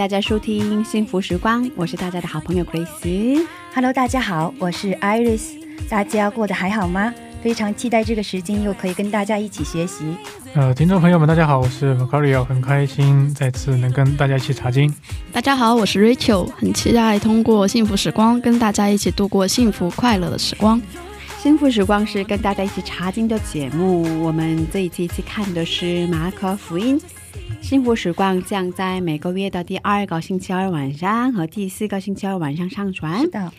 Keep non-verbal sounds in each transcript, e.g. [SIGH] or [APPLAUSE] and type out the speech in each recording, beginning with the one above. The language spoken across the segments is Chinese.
大家收听《幸福时光》，我是大家的好朋友 Grace。Hello，大家好，我是 Iris，大家过得还好吗？非常期待这个时间又可以跟大家一起学习。呃，听众朋友们，大家好，我是 Macario，很开心再次能跟大家一起查经。大家好，我是 Rachel，很期待通过幸福时光跟大家一起度过幸福快乐的时光。幸福时光是跟大家一起查经的节目，我们这一期一起看的是马可福音。幸福时光将在每个月的第二个星期二晚上和第四个星期二晚上上传是。的，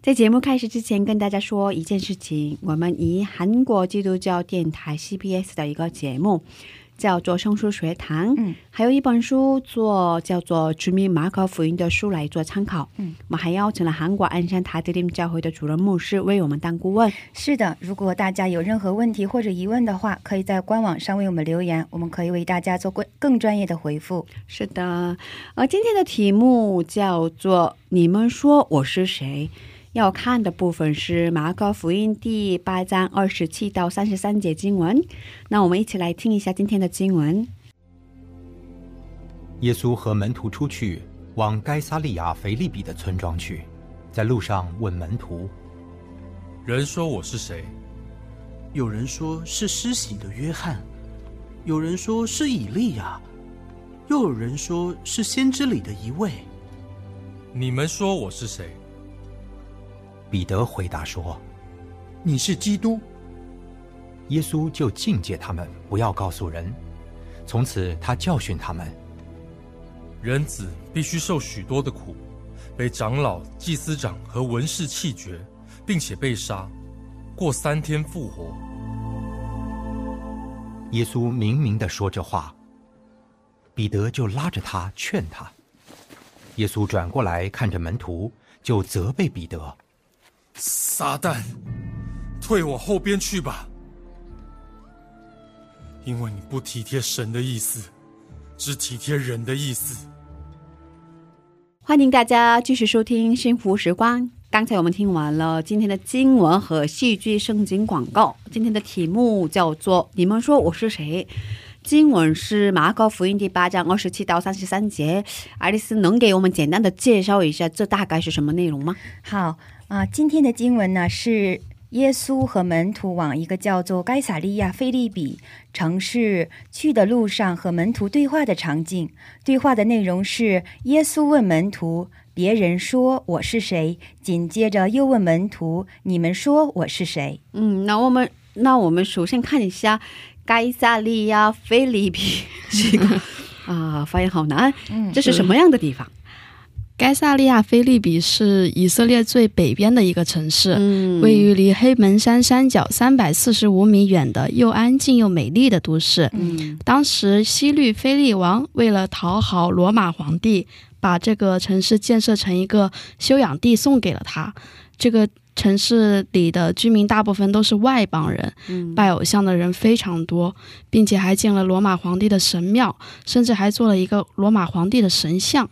在节目开始之前，跟大家说一件事情：我们以韩国基督教电台 CBS 的一个节目，叫做《圣书学堂》，嗯，还有一本书做叫做《주민马可福音》的书来做参考。嗯，我们还邀请了韩国鞍山塔德林教会的主任牧师为我们当顾问。是的。如果大家有任何问题或者疑问的话，可以在官网上为我们留言，我们可以为大家做更更专业的回复。是的，呃，今天的题目叫做“你们说我是谁”。要看的部分是马可福音第八章二十七到三十三节经文。那我们一起来听一下今天的经文。耶稣和门徒出去，往该撒利亚腓利比的村庄去，在路上问门徒人说我是谁？有人说是施洗的约翰，有人说是以利亚，又有人说是先知里的一位。你们说我是谁？彼得回答说你是基督。：“耶稣就境戒他们，不要告诉人。从此，他教训他们，人子必须受许多的苦，被长老、祭司长和文士弃绝，并且被杀，过三天复活。耶稣明明的说这话，彼得就拉着他劝他。耶稣转过来看着门徒，就责备彼得。撒旦，退我后边去吧！因为你不体贴神的意思，只体贴人的意思。欢迎大家继续收听《幸福时光》。刚才我们听完了今天的经文和戏剧圣经广告。今天的题目叫做“你们说我是谁”。经文是马可福音第八章二十七到三十三节。爱丽丝能给我们简单的介绍一下这大概是什么内容吗？好啊、今天的经文呢是耶稣和门徒往一个叫做该撒利亚菲利比城市去的路上和门徒对话的场景。对话的内容是耶稣问门徒：“别人说我是谁？”紧接着又问门徒：“你们说我是谁嗯，那我们那我们首先看一下该撒利亚菲利比 [LAUGHS] [LAUGHS] 这个啊、发音好难，？”嗯这是什么样的地方？该萨利亚菲利比是以色列最北边的一个城市，嗯位于离黑门山山脚三百四十五米远的又安静又美丽的都市。嗯当时西律菲利王为了讨好罗马皇帝，把这个城市建设成一个休养地，送给了他。这个城市里的居民大部分都是外邦人，嗯拜偶像的人非常多，并且还建了罗马皇帝的神庙，甚至还做了一个罗马皇帝的神像。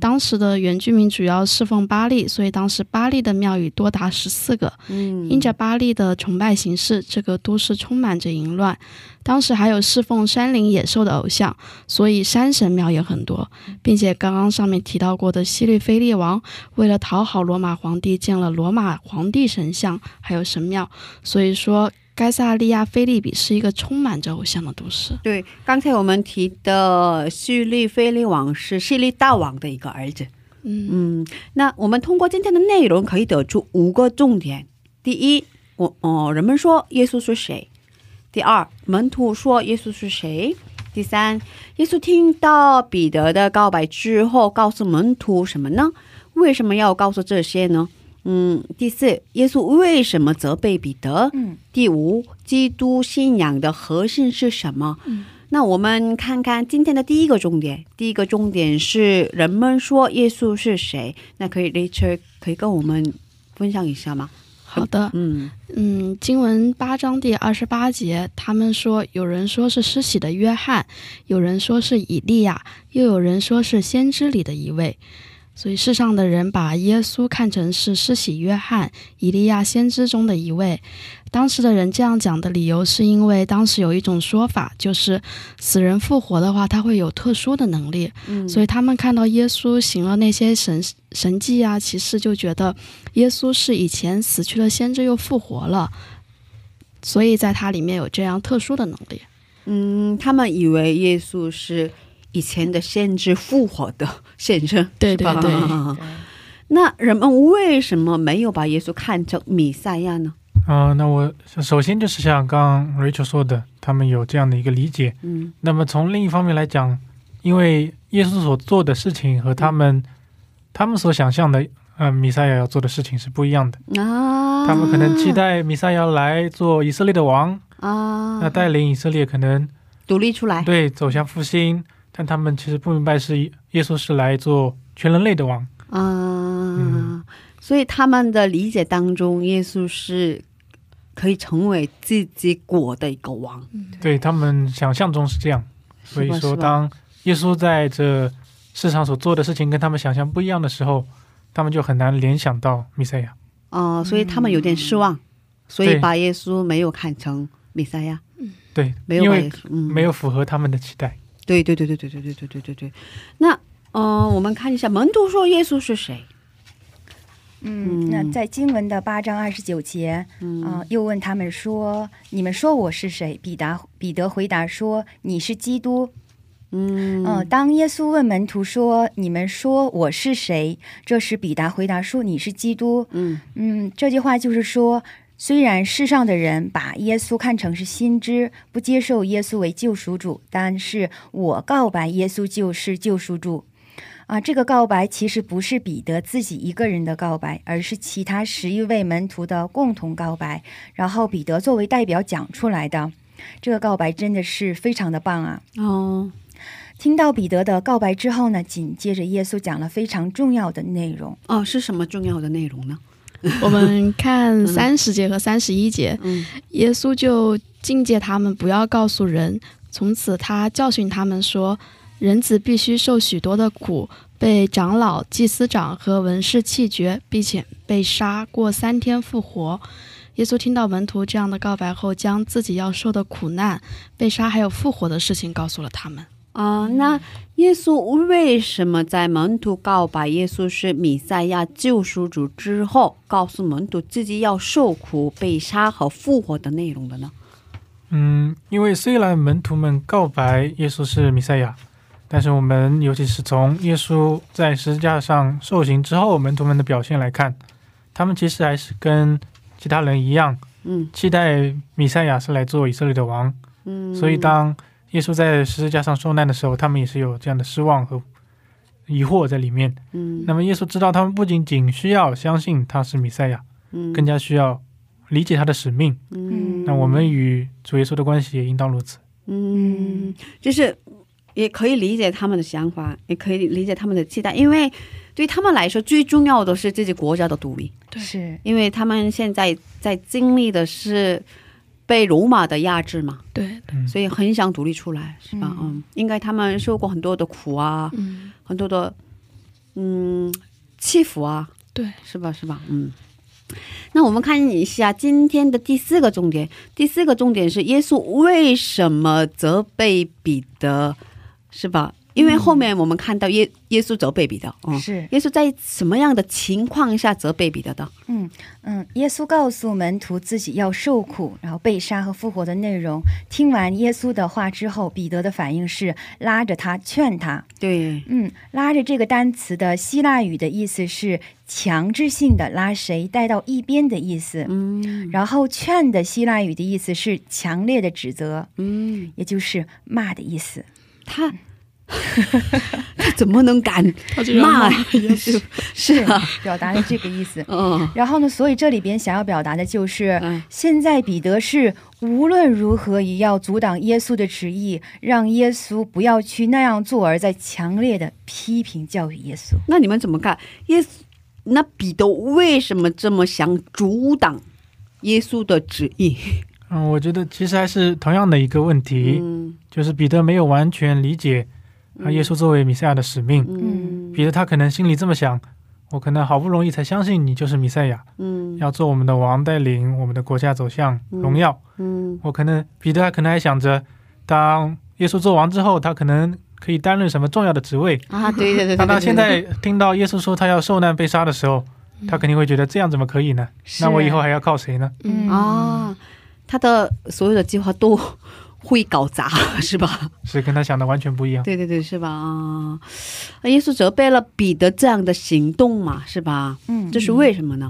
当时的原居民主要侍奉巴利，所以当时巴利的庙宇多达十四个。嗯因着巴利的崇拜形式，这个都市充满着淫乱。当时还有侍奉山林野兽的偶像，所以山神庙也很多，并且刚刚上面提到过的西律菲利王，为了讨好罗马皇帝，建了罗马皇帝神像，还有神庙。所以说，该萨利亚菲利比是一个充满着偶像的都市。对，刚才我们提的叙利菲利王是叙利大王的一个儿子。嗯，嗯，那我们通过今天的内容可以得出五个重点。第一，我哦，人们说耶稣是谁？第二，门徒说耶稣是谁？第三，耶稣听到彼得的告白之后，告诉门徒什么呢？为什么要告诉这些呢？嗯，第四，耶稣为什么责备彼得？嗯，第五，基督信仰的核心是什么？嗯，那我们看看今天的第一个重点。第一个重点是人们说耶稣是谁？那可以，Richard 可以跟我们分享一下吗？好的，嗯嗯，经文八章第二十八节，他们说，有人说是施洗的约翰，有人说是以利亚，又有人说是先知里的一位。所以世上的人把耶稣看成是施洗约翰、以利亚先知中的一位。当时的人这样讲的理由，是因为当时有一种说法，就是死人复活的话，他会有特殊的能力。嗯，所以他们看到耶稣行了那些神神迹啊，其实就觉得耶稣是以前死去的先知又复活了，所以在他里面有这样特殊的能力。嗯，他们以为耶稣是以前的先知复活的先生，对吧？对对。那人们为什么没有把耶稣看成弥赛亚呢？啊、那我首先就是像刚刚 Rachel 说的，他们有这样的一个理解。嗯。那么从另一方面来讲，因为耶稣所做的事情和他们、他们所想象的呃弥赛亚要做的事情是不一样的。啊，他们可能期待弥赛亚来做以色列的王，啊，那带领以色列可能独立出来，对走向复兴，但他们其实不明白是耶稣是来做全人类的王。啊、嗯。所以他们的理解当中，耶稣是可以成为自己国的一个王，对他们想象中是这样，所以说，当耶稣在这世上所做的事情跟他们想象不一样的时候，他们就很难联想到弥赛亚。啊、所以他们有点失望，所以把耶稣没有看成弥赛亚，对，没有没有符合他们的期待。对对对对对对对对对对对。那嗯、呃我们看一下门徒说耶稣是谁？嗯，那在经文的八章二十九节，嗯啊、又问他们说：“你们说我是谁？”彼得彼得回答说：“你是基督。”嗯嗯、当耶稣问门徒说：“你们说我是谁？”这时彼得回答说：“你是基督。嗯”嗯，这句话就是说，虽然世上的人把耶稣看成是先知，不接受耶稣为救赎主，但是我告白耶稣就是救赎主。啊，这个告白其实不是彼得自己一个人的告白，而是其他十一位门徒的共同告白，然后彼得作为代表讲出来的。这个告白真的是非常的棒啊！哦，听到彼得的告白之后呢，紧接着耶稣讲了非常重要的内容。哦，是什么重要的内容呢？[LAUGHS] 我们看三十节和三十一节，嗯耶稣就境界他们不要告诉人。从此，他教训他们说：“人子必须受许多的苦，被长老、祭司长和文士弃绝，并且被杀，过三天复活。”耶稣听到门徒这样的告白后，将自己要受的苦难、被杀还有复活的事情告诉了他们。啊、那耶稣为什么在门徒告白耶稣是弥赛亚救赎主之后，告诉门徒自己要受苦、被杀和复活的内容的呢？嗯，因为虽然门徒们告白耶稣是弥赛亚，但是我们尤其是从耶稣在十字架上受刑之后，门徒们的表现来看，他们其实还是跟其他人一样，嗯期待弥赛亚是来做以色列的王。嗯，所以当耶稣在十字架上受难的时候，他们也是有这样的失望和疑惑在里面。嗯。那么耶稣知道他们不仅仅需要相信他是弥赛亚，嗯。更加需要理解他的使命。嗯。那我们与主耶稣的关系也应当如此。嗯，就是也可以理解他们的想法，也可以理解他们的期待，因为对他们来说，最重要的是自己国家的独立，对。是，因为他们现在在经历的是被罗马的压制嘛，对，嗯，所以很想独立出来，是吧？嗯嗯，应该他们受过很多的苦啊，嗯，很多的嗯欺负啊，对，是吧？是吧？嗯。那我们看一下今天的第四个重点。第四个重点是耶稣为什么责备彼得，是吧？因为后面我们看到耶耶稣责备彼得，嗯，是耶稣在什么样的情况下责备彼得的？嗯嗯，耶稣告诉门徒自己要受苦，然后被杀和复活的内容。听完耶稣的话之后，彼得的反应是拉着他劝他。对，嗯，拉着这个单词的希腊语的意思是强制性的拉谁带到一边的意思。嗯然后劝的希腊语的意思是强烈的指责，嗯，也就是骂的意思。他 [LAUGHS] 他怎么能敢骂骂 [LAUGHS] 耶稣？是啊，[LAUGHS] 表达了这个意思。嗯然后呢，所以这里边想要表达的就是，嗯现在彼得是无论如何也要阻挡耶稣的旨意，让耶稣不要去那样做，而在强烈的批评教育耶稣。那你们怎么看？耶稣那彼得为什么这么想阻挡耶稣的旨意？嗯，我觉得其实还是同样的一个问题，嗯就是彼得没有完全理解啊耶稣作为弥赛亚的使命。嗯彼得他可能心里这么想：我可能好不容易才相信你就是弥赛亚，嗯要做我们的王，带领我们的国家走向荣耀。嗯我可能彼得可能还想着，当耶稣做王之后，他可能可以担任什么重要的职位。啊，对对对对 [LAUGHS] 当他，现在听到耶稣说他要受难被杀的时候，他肯定会觉得这样怎么可以呢？那我以后还要靠谁呢？嗯啊，他的所有的计划都会搞砸，[LAUGHS] 是吧？是跟他想的完全不一样。对对对，是吧？啊，耶稣责备了彼得这样的行动嘛，是吧？嗯这是为什么呢？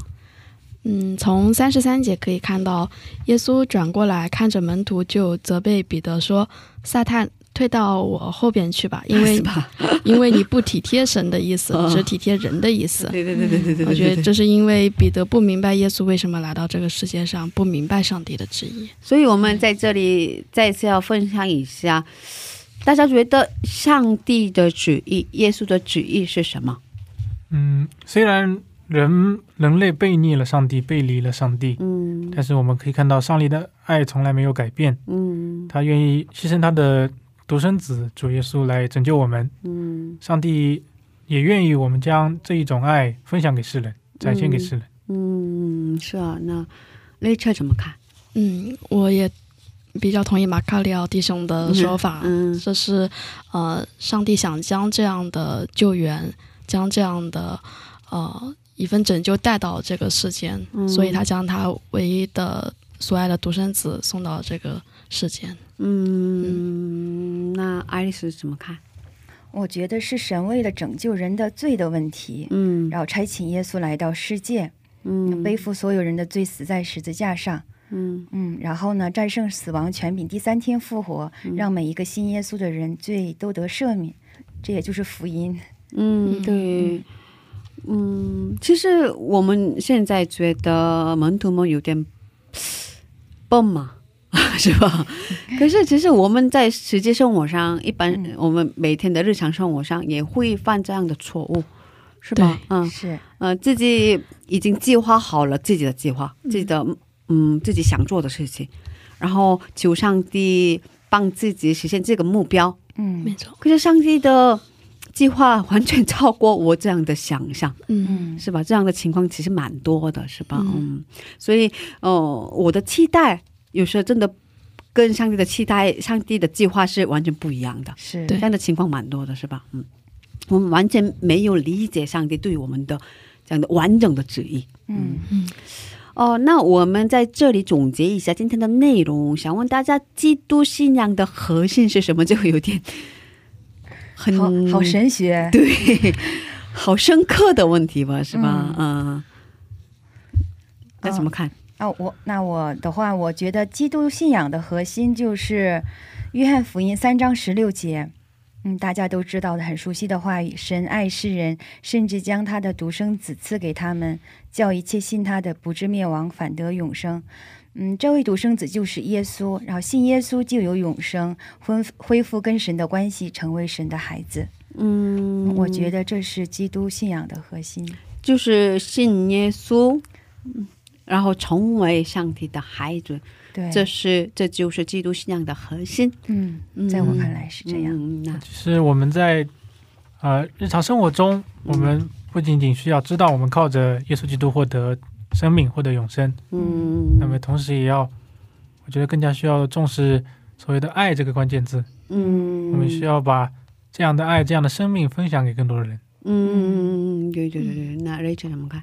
嗯，从三十三节可以看到，耶稣转过来看着门徒，就责备彼得说：“撒旦，退到我后边去吧，因 [LAUGHS] 为？[LAUGHS] 因为你不体贴神的意思 [LAUGHS] 嗯，只体贴人的意思。对对对对对对我觉。得这是因为彼得不明白耶稣为什么来到这个世界上，不明白上帝的旨意。所以我们在这里再次要分享一下，大家觉得上帝的旨意、耶稣的旨意是什么？嗯，虽然人人类背逆了上帝，背离了上帝，嗯但是我们可以看到上帝的爱从来没有改变，嗯他愿意牺牲他的独生子主耶稣来拯救我们。嗯上帝也愿意我们将这一种爱分享给世人，展现给世人。嗯，是啊。那雷彻怎么看？嗯，我也比较同意马卡里奥弟兄的说法，嗯这是呃，上帝想将这样的救援，将这样的呃一份拯救带到这个世间，嗯所以他将他唯一的所爱的独生子送到这个世间。嗯，那爱丽丝怎么看？我觉得是神为了拯救人的罪的问题，嗯然后差遣耶稣来到世界，嗯背负所有人的罪，死在十字架上。嗯嗯，然后呢，战胜死亡权柄，第三天复活，嗯让每一个信耶稣的人罪都得赦免，这也就是福音。嗯，对。嗯，其实我们现在觉得门徒们有点笨嘛，[LAUGHS] 是吧？可是其实我们在实际生活上，一般嗯。我们每天的日常生活上也会犯这样的错误，是吧？嗯。是，呃，自己已经计划好了自己的计划，自己的嗯。自己想做的事情，然后求上帝帮自己实现这个目标。嗯。没错，可是上帝的计划完全超过我这样的想象，嗯。嗯。是吧？这样的情况其实蛮多的，是吧？嗯。嗯。所以，哦、我的期待有时候真的跟上帝的期待、上帝的计划是完全不一样的，是，这样的情况蛮多的，是吧？嗯，我们完全没有理解上帝对我们的这样的完整的旨意。嗯哦，那我们在这里总结一下今天的内容，想问大家，基督信仰的核心是什么？就有点很好好神学。对，好深刻的问题吧，是吧？嗯嗯，那怎么看？啊，我那我的话，我觉得基督信仰的核心就是约翰福音三章十六节，嗯，大家都知道的很熟悉的话语：神爱世人，甚至将他的独生子赐给他们，叫一切信他的不至灭亡，反得永生。嗯，这位独生子就是耶稣，然后信耶稣就有永生，恢恢复跟神的关系，成为神的孩子。嗯，我觉得这是基督信仰的核心。就是信耶稣，嗯然后成为上帝的孩子，对，这是这就是基督信仰的核心。嗯，嗯在我看来是这样。嗯，那其实我们在呃日常生活中，我们不仅仅需要知道我们靠着耶稣基督获得生命、获得永生，嗯，那么同时也要，我觉得更加需要重视所谓的爱这个关键字。嗯，我们需要把这样的爱、这样的生命分享给更多的人。嗯，对对对对。那 Rachel 怎么看？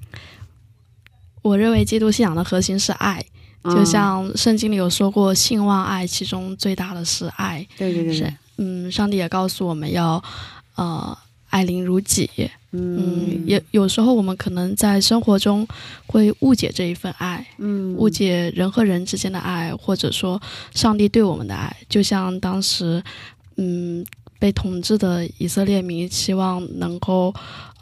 我认为基督信仰的核心是爱，就像圣经里有说过，信望爱，其中最大的是爱。对对对，是嗯，上帝也告诉我们要呃爱邻如己。嗯，也有时候我们可能在生活中会误解这一份爱，嗯，误解人和人之间的爱，或者说上帝对我们的爱。就像当时，嗯，被统治的以色列民希望能够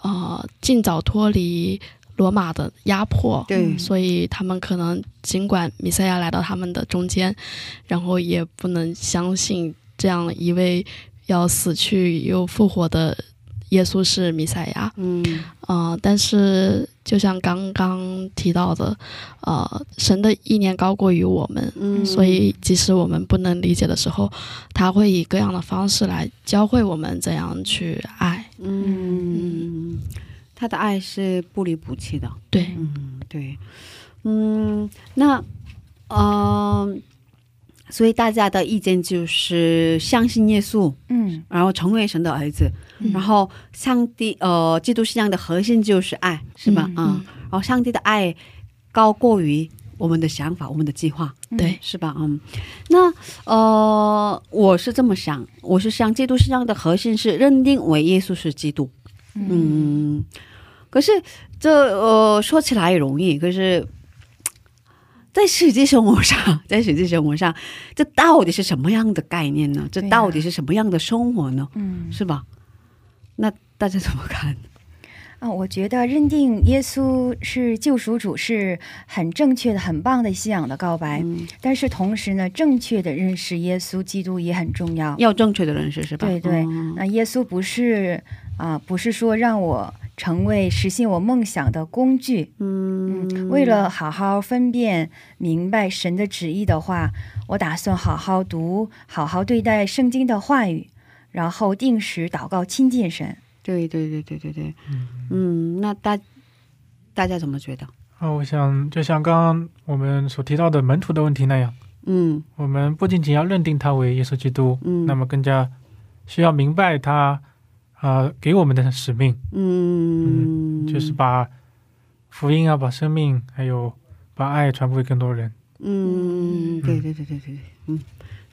呃尽早脱离罗马的压迫，对，所以他们可能尽管弥赛亚来到他们的中间，然后也不能相信这样一位要死去又复活的。耶稣是弥赛亚，嗯，呃，但是就像刚刚提到的，呃，神的意念高过于我们，嗯，所以即使我们不能理解的时候，他会以各样的方式来教会我们怎样去爱，嗯，他的爱是不离不弃的，对，嗯，对，嗯，那，嗯。所以大家的意见就是相信耶稣，嗯，然后成为神的儿子，然后上帝呃，基督信仰的核心就是爱，是吧？嗯，然后上帝的爱高过于我们的想法，我们的计划，对，是吧？嗯，那呃，我是这么想，我是想基督信仰的核心是认定为耶稣是基督，嗯，可是这呃说起来容易，可是。在实际生活上，在实际生活上，这到底是什么样的概念呢？这到底是什么样的生活呢？嗯，是吧？那大家怎么看？啊，我觉得认定耶稣是救赎主是很正确的、很棒的信仰的告白。但是同时呢，正确的认识耶稣基督也很重要。要正确的认识是吧？对对。那耶稣不是啊，不是说让我。成为实现我梦想的工具。嗯，为了好好分辨明白神的旨意的话，我打算好好读，好好对待圣经的话语，然后定时祷告亲近神。对对对对对对。嗯嗯，那大大家怎么觉得？啊，我想就像刚刚我们所提到的门徒的问题那样，嗯，我们不仅仅要认定他为耶稣基督，嗯，那么更加需要明白他。啊，给我们的使命，嗯，就是把福音啊，把生命，还有把爱传播给更多人。嗯，对对对对对对，嗯，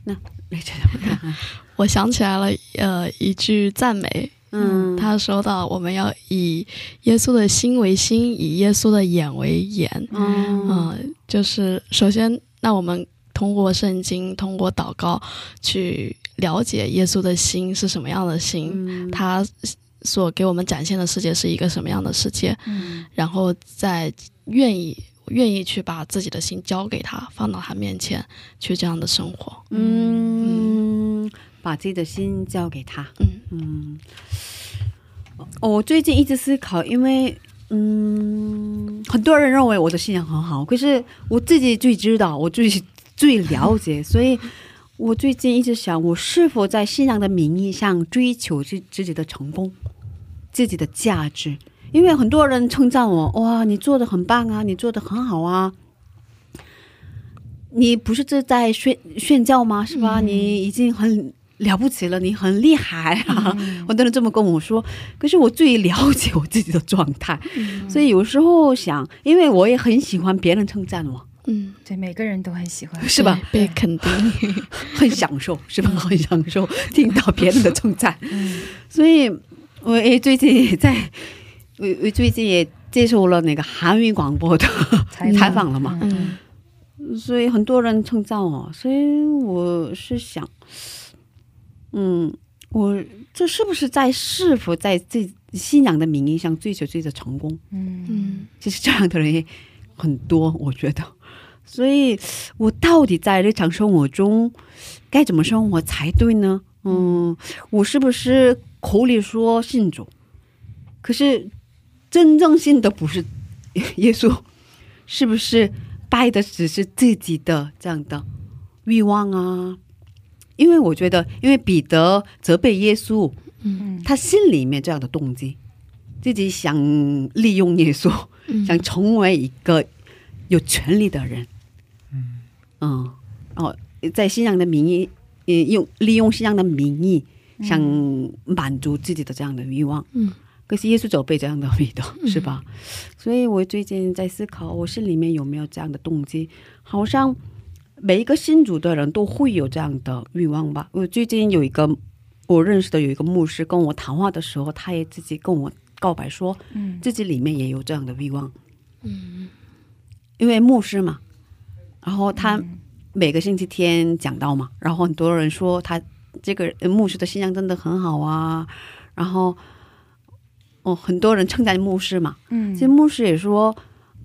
那雷姐怎么看？我想起来了，呃，一句赞美，嗯，他说到我们要以耶稣的心为心，以耶稣的眼为眼，嗯，就是首先，那我们通过圣经，通过祷告去。了解耶稣的心是什么样的心，他所给我们展现的世界是一个什么样的世界，然后再愿意愿意去把自己的心交给他，放到他面前去这样的生活。嗯，把自己的心交给他。嗯嗯。我最近一直思考，因为嗯，很多人认为我的信仰很好，可是我自己最知道，我最最了解，所以。我最近一直想，我是否在信仰的名义上追求自自己的成功、自己的价值？因为很多人称赞我，哇，你做的很棒啊，你做的很好啊，你不是这在炫炫教吗？是吧？你已经很了不起了，你很厉害啊！[LAUGHS] 很多人这么跟我说，可是我最了解我自己的状态，所以有时候想，因为我也很喜欢别人称赞我。嗯，对，每个人都很喜欢，是吧？被肯定，[LAUGHS] 很享受，是吧？很享受听到别人的称赞。嗯，所以我也最近也在，我我最近也接受了那个韩语广播的采访了嘛。嗯，所以很多人称赞我，所以我是想，嗯，我这是不是在是否在这信仰的名义上追求自己的成功？嗯嗯，其实这样的人也很多，我觉得。所以，我到底在日常生活中该怎么生活才对呢？嗯，我是不是口里说信主，可是真正信的不是耶稣？[LAUGHS] 是不是拜的只是自己的这样的欲望啊？因为我觉得，因为彼得责备耶稣，嗯，他心里面这样的动机，自己想利用耶稣，想成为一个有权利的人。嗯，哦，在信仰的名义，嗯，用利用信仰的名义想满足自己的这样的欲望。嗯，可是耶稣走被这样的味 [LAUGHS] 道，是吧？所以我最近在思考，我心里面有没有这样的动机？好像每一个信主的人都会有这样的欲望吧。我最近有一个我认识的有一个牧师跟我谈话的时候，他也自己跟我告白说，嗯自己里面也有这样的欲望。嗯，因为牧师嘛，然后他每个星期天讲到嘛，然后很多人说他这个呃牧师的信仰真的很好啊，然后哦，很多人称赞牧师嘛，嗯。其实牧师也说，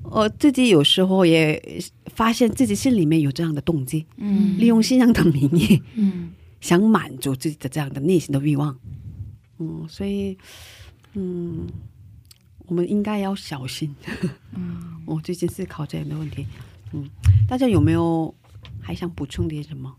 呃，自己有时候也发现自己心里面有这样的动机，嗯。利用信仰的名义，嗯。想满足自己的这样的内心的欲望，嗯，所以，嗯，我们应该要小心。嗯。[LAUGHS] 我最近思考这样的问题，嗯，大家有没有还想补充点什么？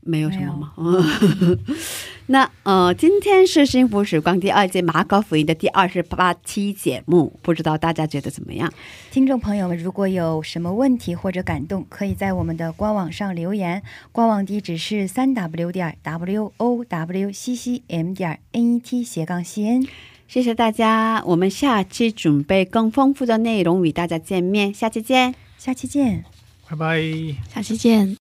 没有什么吗？嗯，[LAUGHS] 那呃，今天是幸福时光第二届马可福音的第二十八期节目，不知道大家觉得怎么样？听众朋友们，如果有什么问题或者感动，可以在我们的官网上留言，官网地址是三 w 点 w o w c c m 点 n e t 斜杠 c n。谢谢大家，我们下期准备更丰富的内容与大家见面，下期见。下期见。拜拜。下期见。